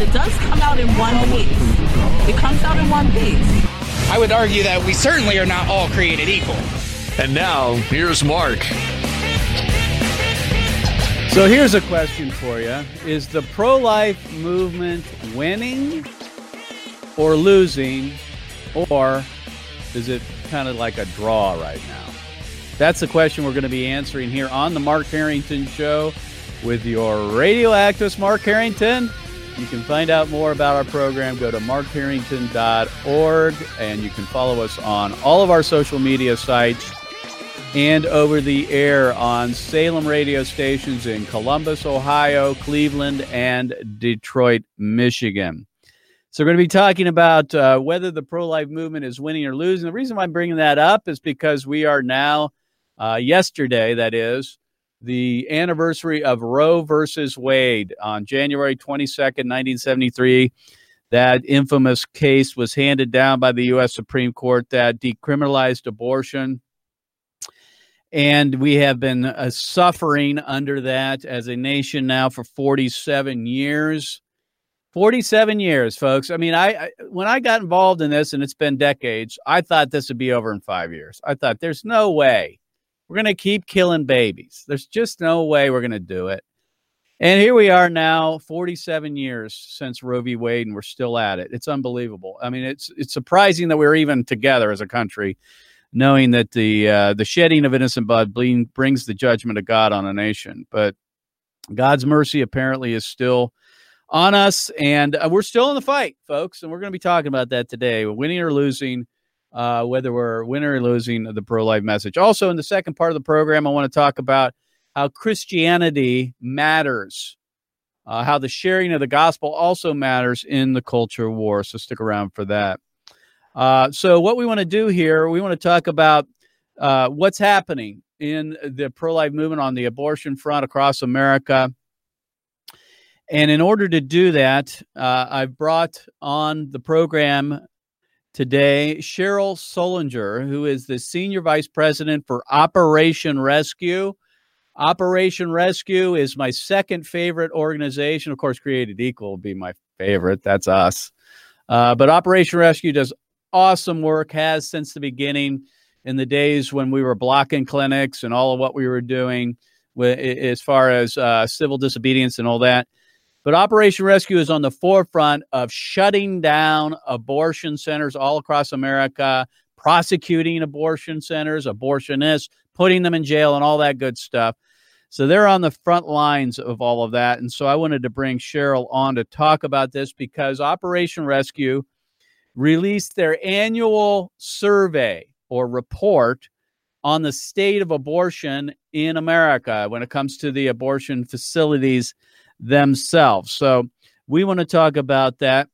It does come out in one piece. It comes out in one piece. I would argue that we certainly are not all created equal. And now, here's Mark. So here's a question for you Is the pro life movement winning or losing, or is it kind of like a draw right now? That's the question we're going to be answering here on the Mark Harrington Show with your radio activist, Mark Harrington. You can find out more about our program. Go to markharrington.org and you can follow us on all of our social media sites and over the air on Salem radio stations in Columbus, Ohio, Cleveland, and Detroit, Michigan. So, we're going to be talking about uh, whether the pro life movement is winning or losing. The reason why I'm bringing that up is because we are now, uh, yesterday, that is, the anniversary of Roe versus Wade on January 22nd, 1973. That infamous case was handed down by the U.S. Supreme Court that decriminalized abortion. And we have been uh, suffering under that as a nation now for 47 years. 47 years, folks. I mean, I, I, when I got involved in this, and it's been decades, I thought this would be over in five years. I thought there's no way we're going to keep killing babies. There's just no way we're going to do it. And here we are now, 47 years since Roe v. Wade, and we're still at it. It's unbelievable. I mean, it's it's surprising that we're even together as a country, knowing that the uh, the shedding of innocent blood brings the judgment of God on a nation. But God's mercy apparently is still on us, and uh, we're still in the fight, folks. And we're going to be talking about that today, winning or losing uh, whether we're winning or losing the pro life message. Also, in the second part of the program, I want to talk about how Christianity matters, uh, how the sharing of the gospel also matters in the culture war. So stick around for that. Uh, so, what we want to do here, we want to talk about uh, what's happening in the pro life movement on the abortion front across America. And in order to do that, uh, I've brought on the program today Cheryl Sullenger, who is the Senior Vice President for Operation Rescue. Operation Rescue is my second favorite organization. Of course, Created Equal will be my favorite. That's us. Uh, but Operation Rescue does awesome work, has since the beginning in the days when we were blocking clinics and all of what we were doing as far as uh, civil disobedience and all that. But Operation Rescue is on the forefront of shutting down abortion centers all across America, prosecuting abortion centers, abortionists, putting them in jail, and all that good stuff. So they're on the front lines of all of that. And so I wanted to bring Cheryl on to talk about this because Operation Rescue released their annual survey or report on the state of abortion in America when it comes to the abortion facilities themselves. So we want to talk about that.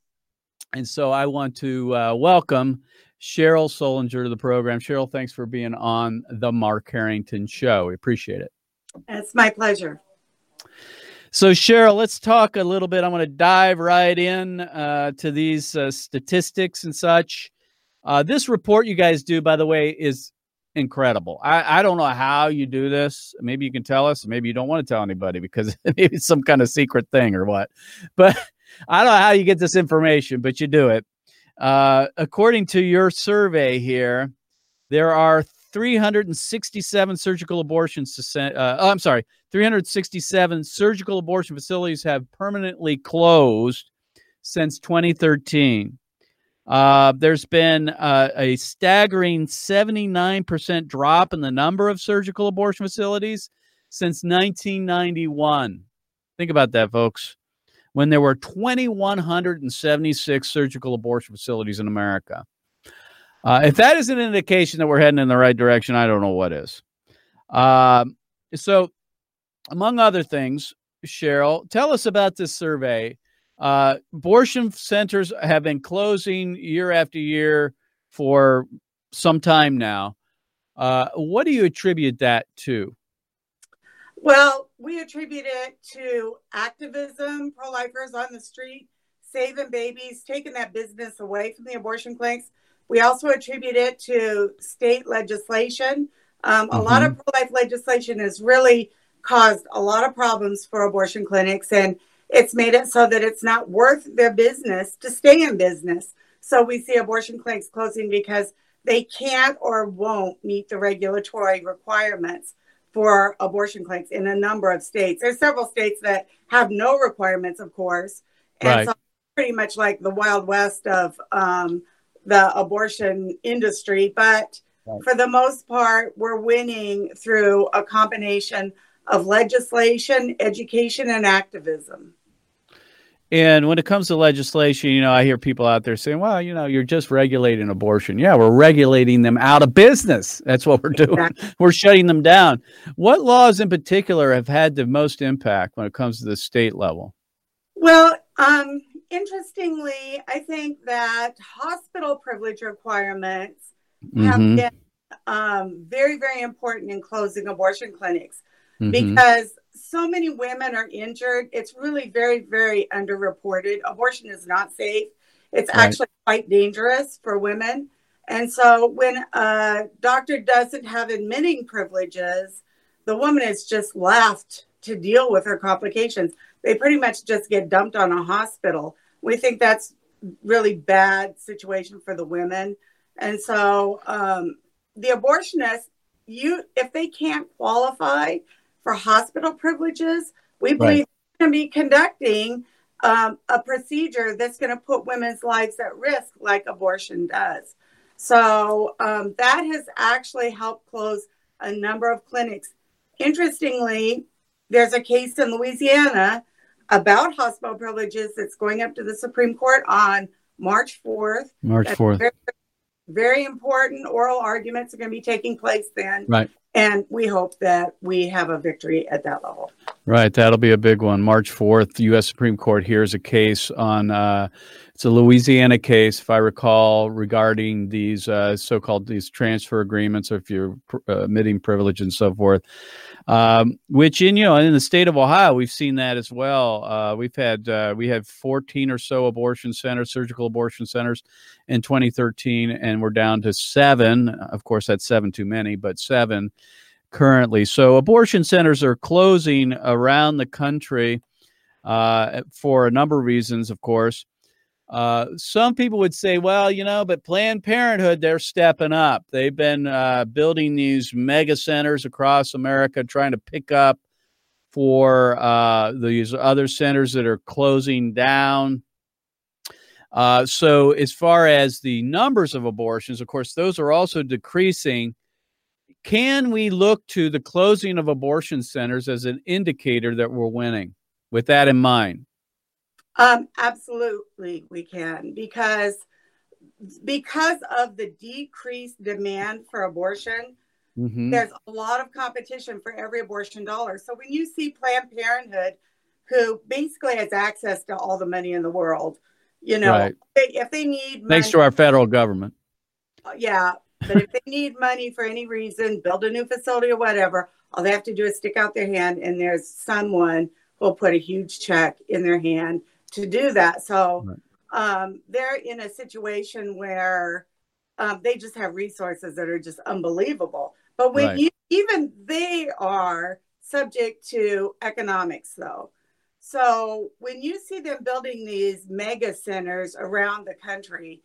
And so I want to uh, welcome Cheryl Sullenger to the program. Cheryl, thanks for being on the Mark Harrington Show. We appreciate it. It's my pleasure. So, Cheryl, let's talk a little bit. I'm going to dive right in uh, to these uh, statistics and such. Uh, this report you guys do, by the way, is incredible. I, I don't know how you do this. Maybe you can tell us. Maybe you don't want to tell anybody because maybe it's some kind of secret thing or what. But I don't know how you get this information, but you do it. Uh, according to your survey here, there are 367 surgical abortions to. Uh, oh, I'm sorry, 367 surgical abortion facilities have permanently closed since 2013. Uh, there's been uh, a staggering 79% drop in the number of surgical abortion facilities since 1991. Think about that, folks. When there were 2,176 surgical abortion facilities in America. Uh, if that is an indication that we're heading in the right direction, I don't know what is. Uh, so, among other things, Cheryl, tell us about this survey Uh, abortion centers have been closing year after year for some time now. Uh, what do you attribute that to? Well, we attribute it to activism, pro lifers on the street, saving babies, taking that business away from the abortion clinics. We also attribute it to state legislation. Um, mm-hmm. A lot of mm-hmm. pro life legislation has really caused a lot of problems for abortion clinics, and it's made it so that it's not worth their business to stay in business. So we see abortion clinics closing because they can't or won't meet the regulatory requirements for abortion clinics in a number of states. There's several states that have no requirements, of course, and right. so pretty much like the wild west of um, the abortion industry. But right. for the most part, we're winning through a combination of legislation, education, and activism. And when it comes to legislation, you know, I hear people out there saying, well, you know, you're just regulating abortion. Yeah, we're regulating them out of business. That's what we're doing. Exactly. We're shutting them down. What laws in particular have had the most impact when it comes to the state level? Well, um, interestingly, I think that hospital privilege requirements mm-hmm. have been um, very, very important in closing abortion clinics mm-hmm. because so many women are injured. It's really very, very underreported. Abortion is not safe. It's right. actually quite dangerous for women. And so when a doctor doesn't have admitting privileges, the woman is just left to deal with her complications. They pretty much just get dumped on a hospital. We think that's really bad situation for the women. And so um, the abortionist, you if they can't qualify, for hospital privileges, we believe right. going to be conducting um, a procedure that's going to put women's lives at risk, like abortion does. So um, that has actually helped close a number of clinics. Interestingly, there's a case in Louisiana about hospital privileges that's going up to the Supreme Court on March 4th. March 4th. Very, very important oral arguments are going to be taking place then. Right and we hope that we have a victory at that level. Right, that'll be a big one. March fourth, the U.S. Supreme Court hears a case on. Uh, it's a Louisiana case, if I recall, regarding these uh, so-called these transfer agreements, or if you're uh, admitting privilege and so forth. Um, which in you know in the state of Ohio, we've seen that as well. Uh, we've had uh, we had 14 or so abortion centers, surgical abortion centers, in 2013, and we're down to seven. Of course, that's seven too many, but seven currently. So abortion centers are closing around the country uh, for a number of reasons, of course. Uh, some people would say, well, you know, but Planned Parenthood, they're stepping up. They've been uh, building these mega centers across America, trying to pick up for uh, these other centers that are closing down. Uh, so, as far as the numbers of abortions, of course, those are also decreasing. Can we look to the closing of abortion centers as an indicator that we're winning with that in mind? Um, absolutely, we can because because of the decreased demand for abortion. Mm-hmm. There's a lot of competition for every abortion dollar. So when you see Planned Parenthood, who basically has access to all the money in the world, you know, right. they, if they need money, thanks to our federal government, uh, yeah. But if they need money for any reason, build a new facility or whatever, all they have to do is stick out their hand, and there's someone who'll put a huge check in their hand to do that. So right. um, they're in a situation where um, they just have resources that are just unbelievable. But when right. you, even they are subject to economics, though. So when you see them building these mega centers around the country,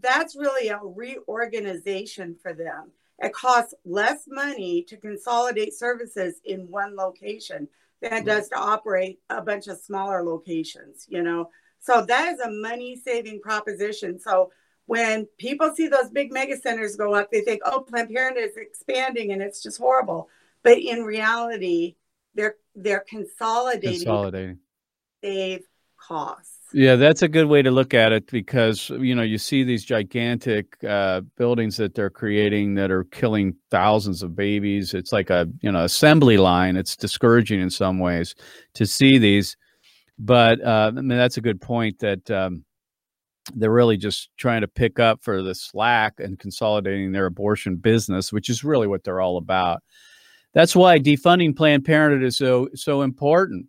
that's really a reorganization for them. It costs less money to consolidate services in one location than does to operate a bunch of smaller locations, you know. So that is a money saving proposition. So when people see those big mega centers go up, they think, oh, Planned Parenthood is expanding and it's just horrible. But in reality, they're they're consolidating, consolidating. save costs. Yeah, that's a good way to look at it because you know you see these gigantic uh, buildings that they're creating that are killing thousands of babies. It's like a you know assembly line. It's discouraging in some ways to see these. But uh, I mean, that's a good point that um, they're really just trying to pick up for the slack and consolidating their abortion business, which is really what they're all about. That's why defunding Planned Parenthood is so so important.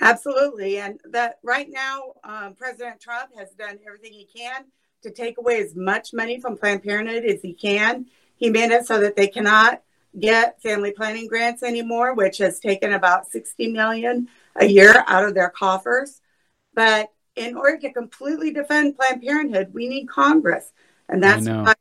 Absolutely, and that right now, um, President Trump has done everything he can to take away as much money from Planned Parenthood as he can. He made it so that they cannot get family planning grants anymore, which has taken about 60 million a year out of their coffers. But in order to completely defend Planned Parenthood, we need Congress. And that's why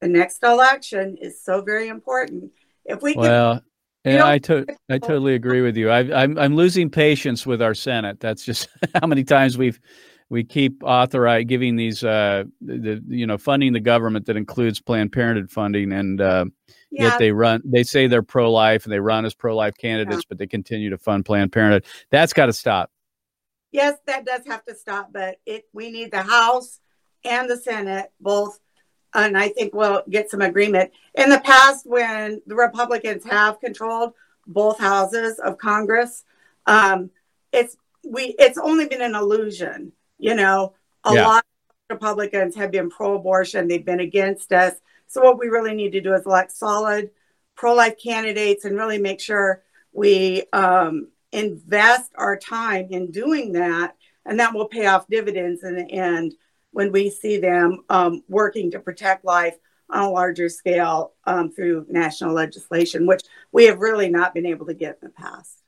the next election is so very important. If we well, can, yeah, I, to- I totally agree with you. I, I'm I'm losing patience with our Senate. That's just how many times we've we keep authorizing giving these uh the you know funding the government that includes Planned Parenthood funding and uh, yeah. yet they run they say they're pro life and they run as pro life candidates, yeah. but they continue to fund Planned Parenthood. That's got to stop. Yes, that does have to stop, but it we need the House and the Senate both and I think we'll get some agreement. In the past, when the Republicans have controlled both houses of Congress, um, it's we it's only been an illusion you know, a yeah. lot of Republicans have been pro abortion, they've been against us. So, what we really need to do is elect solid pro life candidates and really make sure we um, invest our time in doing that. And that will pay off dividends in the end when we see them um, working to protect life on a larger scale um, through national legislation, which we have really not been able to get in the past.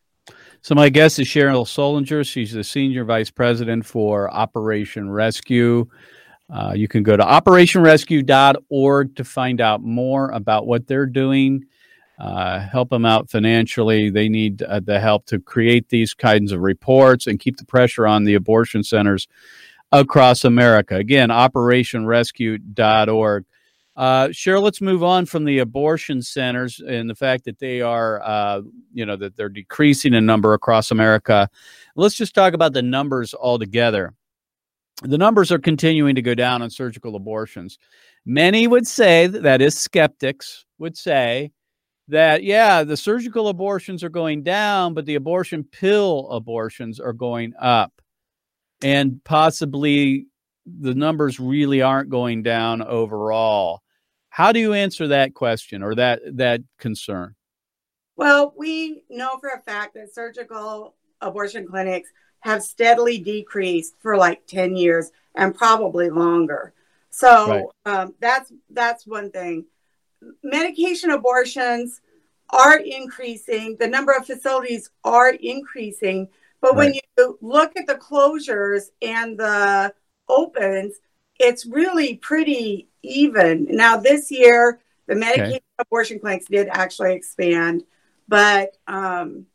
So my guest is Cheryl Sullenger. She's the senior vice president for Operation Rescue. Uh, you can go to operationrescue.org to find out more about what they're doing. Uh, help them out financially. They need uh, the help to create these kinds of reports and keep the pressure on the abortion centers across America. Again, operationrescue.org. Uh, Cheryl, let's move on from the abortion centers and the fact that they are, uh, you know, that they're decreasing in number across America. Let's just talk about the numbers altogether. The numbers are continuing to go down on surgical abortions. Many would say that is skeptics would say that yeah, the surgical abortions are going down, but the abortion pill abortions are going up, and possibly the numbers really aren't going down overall. How do you answer that question or that that concern? Well, we know for a fact that surgical abortion clinics have steadily decreased for like 10 years and probably longer. So right. um, that's that's one thing. Medication abortions are increasing. The number of facilities are increasing. But right. when you look at the closures and the opens, it's really pretty even. Now, this year, the Medicaid okay. abortion clinics did actually expand, but um,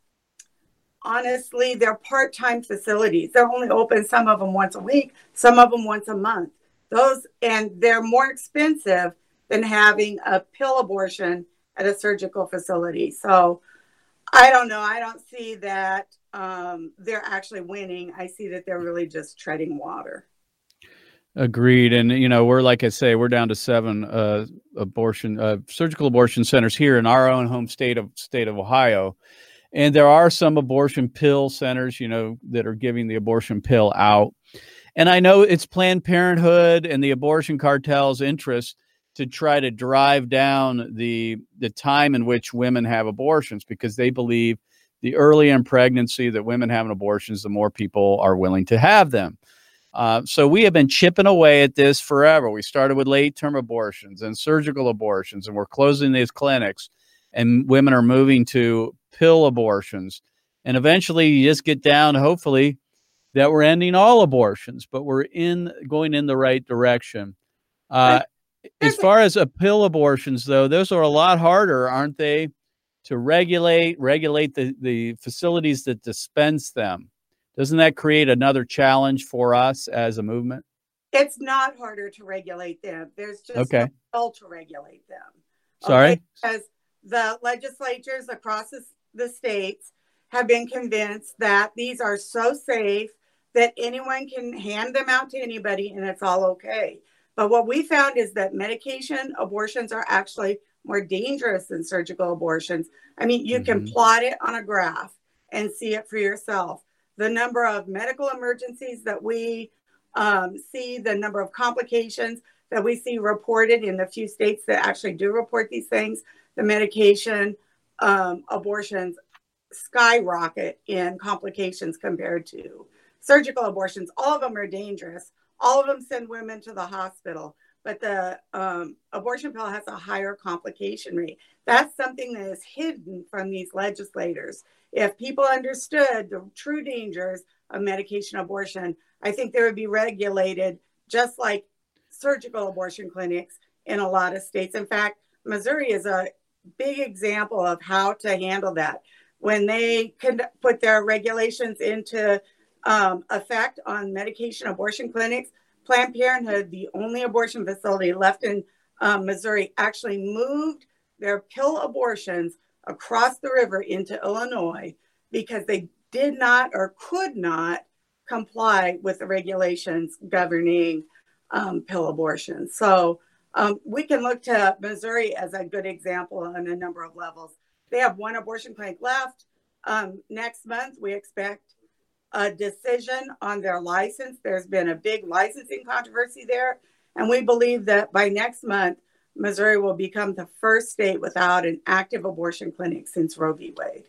honestly, they're part time facilities. They're only open, some of them once a week, some of them once a month. Those, and they're more expensive than having a pill abortion at a surgical facility. So I don't know. I don't see that um, they're actually winning. I see that they're really just treading water. Agreed, and you know we're like I say, we're down to seven uh, abortion uh, surgical abortion centers here in our own home state of state of Ohio, and there are some abortion pill centers, you know, that are giving the abortion pill out. And I know it's Planned Parenthood and the abortion cartel's interest to try to drive down the the time in which women have abortions because they believe the earlier in pregnancy that women have abortions, the more people are willing to have them. Uh, so we have been chipping away at this forever. We started with late term abortions and surgical abortions, and we're closing these clinics, and women are moving to pill abortions. And eventually, you just get down, hopefully, that we're ending all abortions, but we're in going in the right direction. Uh, as far as a pill abortions, though, those are a lot harder, aren't they, to regulate, regulate the, the facilities that dispense them doesn't that create another challenge for us as a movement? It's not harder to regulate them. There's just okay. no to regulate them. Sorry? Okay? Because the legislatures across the, the states have been convinced that these are so safe that anyone can hand them out to anybody and it's all okay. But what we found is that medication abortions are actually more dangerous than surgical abortions. I mean, you mm-hmm. can plot it on a graph and see it for yourself the number of medical emergencies that we um, see, the number of complications that we see reported in the few states that actually do report these things, the medication um, abortions skyrocket in complications compared to surgical abortions. All of them are dangerous. All of them send women to the hospital, but the um, abortion pill has a higher complication rate. That's something that is hidden from these legislators. If people understood the true dangers of medication abortion, I think they would be regulated just like surgical abortion clinics in a lot of states. In fact, Missouri is a big example of how to handle that. When they can put their regulations into um, effect on medication abortion clinics, Planned Parenthood, the only abortion facility left in um, Missouri, actually moved their pill abortions across the river into Illinois because they did not or could not comply with the regulations governing um, pill abortion. So um, we can look to Missouri as a good example on a number of levels. They have one abortion clinic left. Um, next month, we expect a decision on their license. There's been a big licensing controversy there. And we believe that by next month, Missouri will become the first state without an active abortion clinic since Roe v. Wade.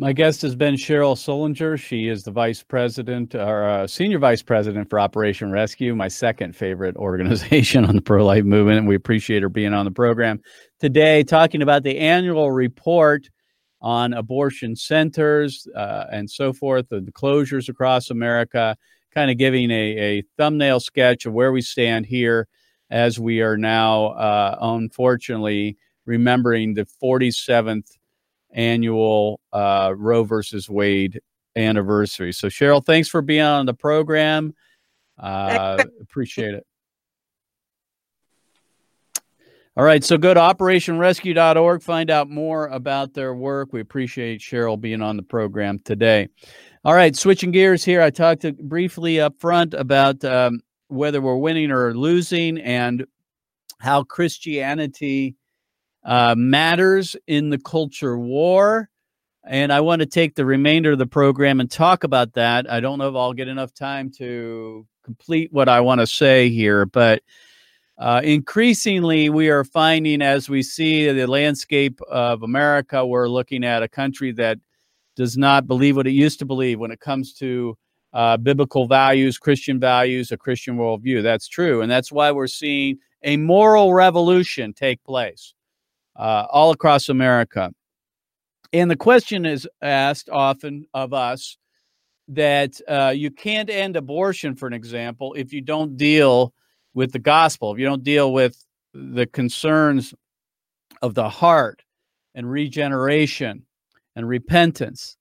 My guest has been Cheryl Sullenger. She is the vice president or uh, senior vice president for Operation Rescue, my second favorite organization on the pro life movement. And we appreciate her being on the program today, talking about the annual report on abortion centers uh, and so forth, the, the closures across America, kind of giving a, a, thumbnail sketch of where we stand here as we are now, uh, unfortunately, remembering the 47th annual uh, Roe versus Wade anniversary. So, Cheryl, thanks for being on the program. Uh, appreciate it. All right, so go to operationrescue.org, find out more about their work. We appreciate Cheryl being on the program today. All right, switching gears here, I talked to, briefly up front about um, whether we're winning or losing and how Christianity uh, matters in the culture war. And I want to take the remainder of the program and talk about that. I don't know if I'll get enough time to complete what I want to say here, but uh, increasingly, we are finding as we see the landscape of America, we're looking at a country that does not believe what it used to believe when it comes to uh, biblical values, Christian values, a Christian worldview. That's true. And that's why we're seeing a moral revolution take place uh, all across America. And the question is asked often of us that uh, you can't end abortion, for an example, if you don't deal with the gospel, if you don't deal with the concerns of the heart and regeneration and repentance.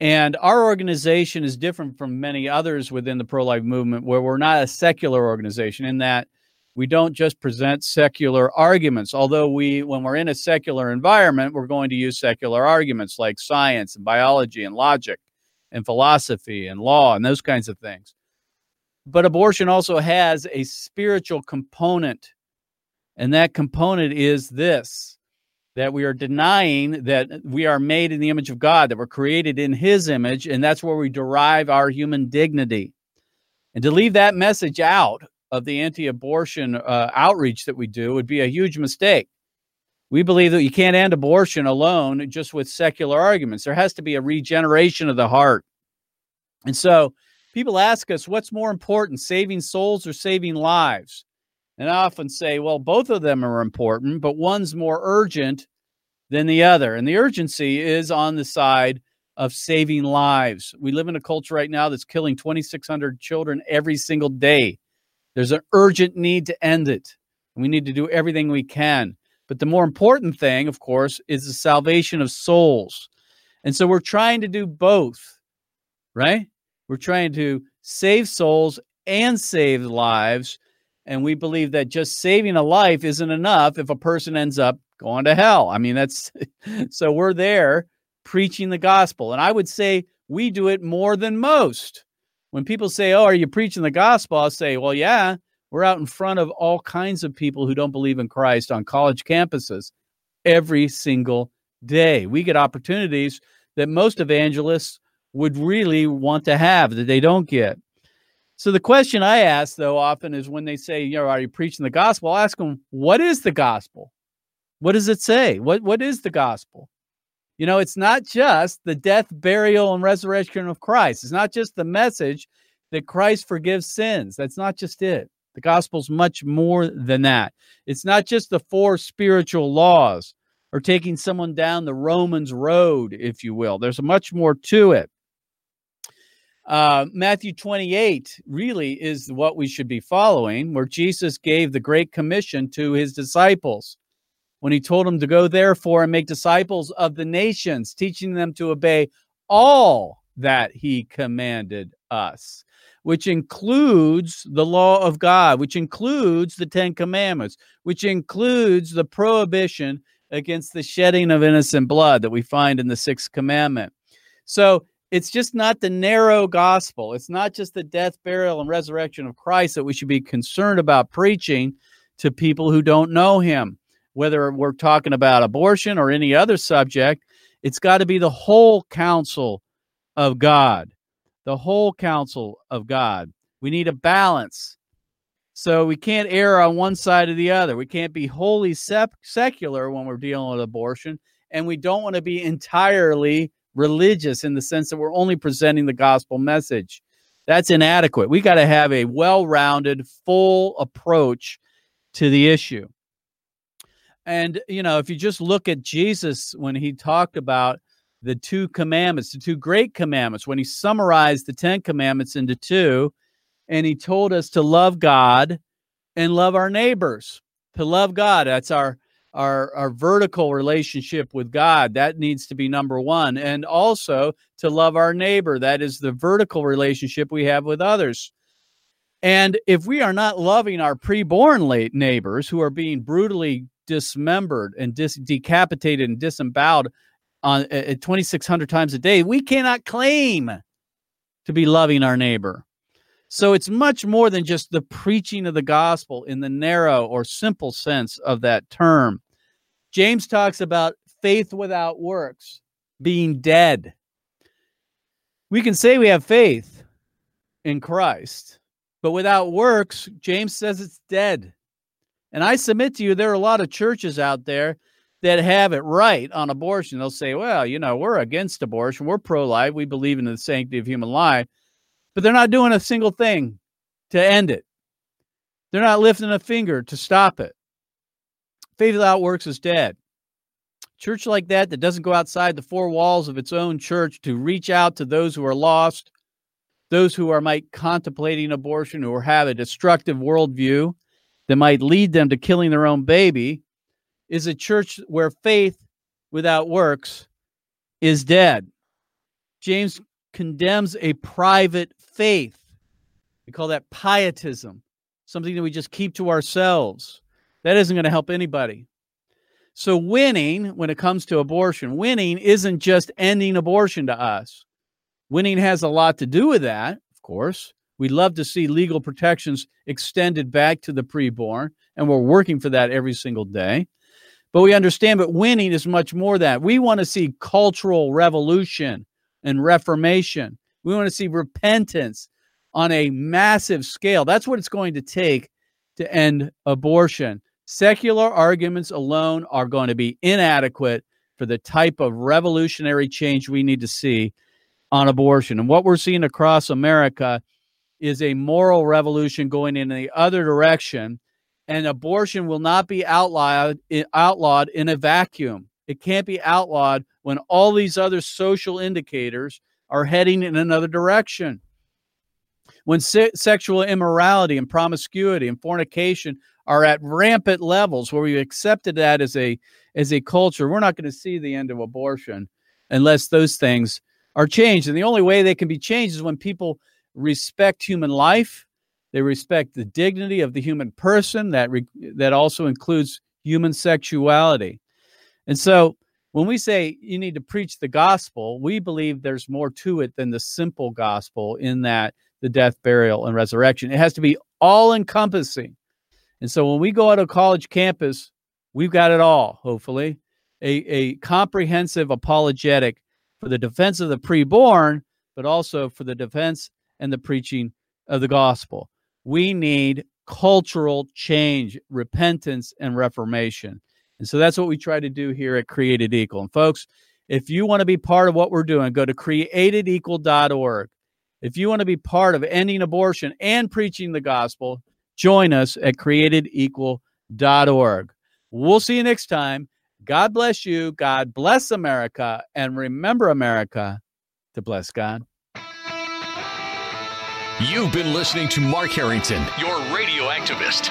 And our organization is different from many others within the pro life movement, where we're not a secular organization in that we don't just present secular arguments, although we, when we're in a secular environment, we're going to use secular arguments like science and biology and logic and philosophy and law and those kinds of things. But abortion also has a spiritual component, and that component is this that we are denying that we are made in the image of God, that we're created in His image, and that's where we derive our human dignity. And to leave that message out of the anti abortion uh, outreach that we do would be a huge mistake. We believe that you can't end abortion alone just with secular arguments. There has to be a regeneration of the heart. And so people ask us, what's more important, saving souls or saving lives? And I often say, well, both of them are important, but one's more urgent than the other. And the urgency is on the side of saving lives. We live in a culture right now that's killing 2,600 children every single day. There's an urgent need to end it. We need to do everything we can. But the more important thing, of course, is the salvation of souls. And so we're trying to do both, right? We're trying to save souls and save lives. And we believe that just saving a life isn't enough if a person ends up going to hell. I mean, that's so we're there preaching the gospel. And I would say we do it more than most when people say, Oh, are you preaching the gospel? I'll say, Well, yeah, we're out in front of all kinds of people who don't believe in Christ on college campuses every single day. We get opportunities that most evangelists would really want to have that they don't get. So the question I ask though often is when they say, you know, are you preaching the gospel? I'll ask them, what is the gospel? What does it say? What what is the gospel? You know, it's not just the death, burial, and resurrection of Christ. It's not just the message that Christ forgives sins. That's not just it. The gospel's much more than that. It's not just the four spiritual laws or taking someone down the Romans road, if you will. There's much more to it. Uh, Matthew 28 really is what we should be following, where Jesus gave the Great Commission to his disciples when he told them to go, therefore, and make disciples of the nations, teaching them to obey all that he commanded us, which includes the law of God, which includes the Ten Commandments, which includes the prohibition against the shedding of innocent blood that we find in the sixth commandment. So it's just not the narrow gospel. It's not just the death, burial, and resurrection of Christ that we should be concerned about preaching to people who don't know him whether we're talking about abortion or any other subject, it's got to be the whole counsel of God. The whole counsel of God. We need a balance. So we can't err on one side or the other. We can't be wholly sep- secular when we're dealing with abortion, and we don't want to be entirely religious in the sense that we're only presenting the gospel message. That's inadequate. We got to have a well rounded, full approach to the issue. And, you know, if you just look at Jesus when he talked about the two commandments, the two great commandments, when he summarized the 10 commandments into two, and he told us to love God and love our neighbors. To love God, that's our our our vertical relationship with God. That needs to be number 1. And also to love our neighbor, that is the vertical relationship we have with others. And if we are not loving our preborn late neighbors who are being brutally dismembered and dis- decapitated and disemboweled on uh, 2600 times a day we cannot claim to be loving our neighbor so it's much more than just the preaching of the gospel in the narrow or simple sense of that term james talks about faith without works being dead we can say we have faith in christ but without works james says it's dead and I submit to you, there are a lot of churches out there that have it right on abortion. They'll say, well, you know, we're against abortion. We're pro life. We believe in the sanctity of human life. But they're not doing a single thing to end it. They're not lifting a finger to stop it. Faith without works is dead. Church like that, that doesn't go outside the four walls of its own church to reach out to those who are lost, those who are might contemplating abortion or have a destructive worldview, that might lead them to killing their own baby is a church where faith without works is dead. James condemns a private faith. We call that pietism, something that we just keep to ourselves. That isn't going to help anybody. So, winning when it comes to abortion, winning isn't just ending abortion to us. Winning has a lot to do with that, of course. We'd love to see legal protections extended back to the preborn, and we're working for that every single day. But we understand that winning is much more that. We want to see cultural revolution and reformation. We want to see repentance on a massive scale. That's what it's going to take to end abortion. Secular arguments alone are going to be inadequate for the type of revolutionary change we need to see on abortion. And what we're seeing across America is a moral revolution going in the other direction, and abortion will not be outlawed outlawed in a vacuum. It can't be outlawed when all these other social indicators are heading in another direction. When se- sexual immorality and promiscuity and fornication are at rampant levels where we've accepted that as a as a culture, we're not going to see the end of abortion unless those things are changed. And the only way they can be changed is when people respect human life. They respect the dignity of the human person. That re- that also includes human sexuality. And so, when we say you need to preach the gospel, we believe there's more to it than the simple gospel. In that the death, burial, and resurrection, it has to be all encompassing. And so, when we go out of college campus, we've got it all. Hopefully, a, a comprehensive apologetic for the defense of the preborn but also for the defense and the preaching of the gospel. We need cultural change, repentance, and reformation. And so that's what we try to do here at Created Equal. And folks, if you want to be part of what we're doing, go to createdequal.org. If you want to be part of ending abortion and preaching the gospel, join us at createdequal.org. We'll see you next time. God bless you. God bless America. And remember, America, to bless God. You've been listening to Mark Harrington, your radio activist.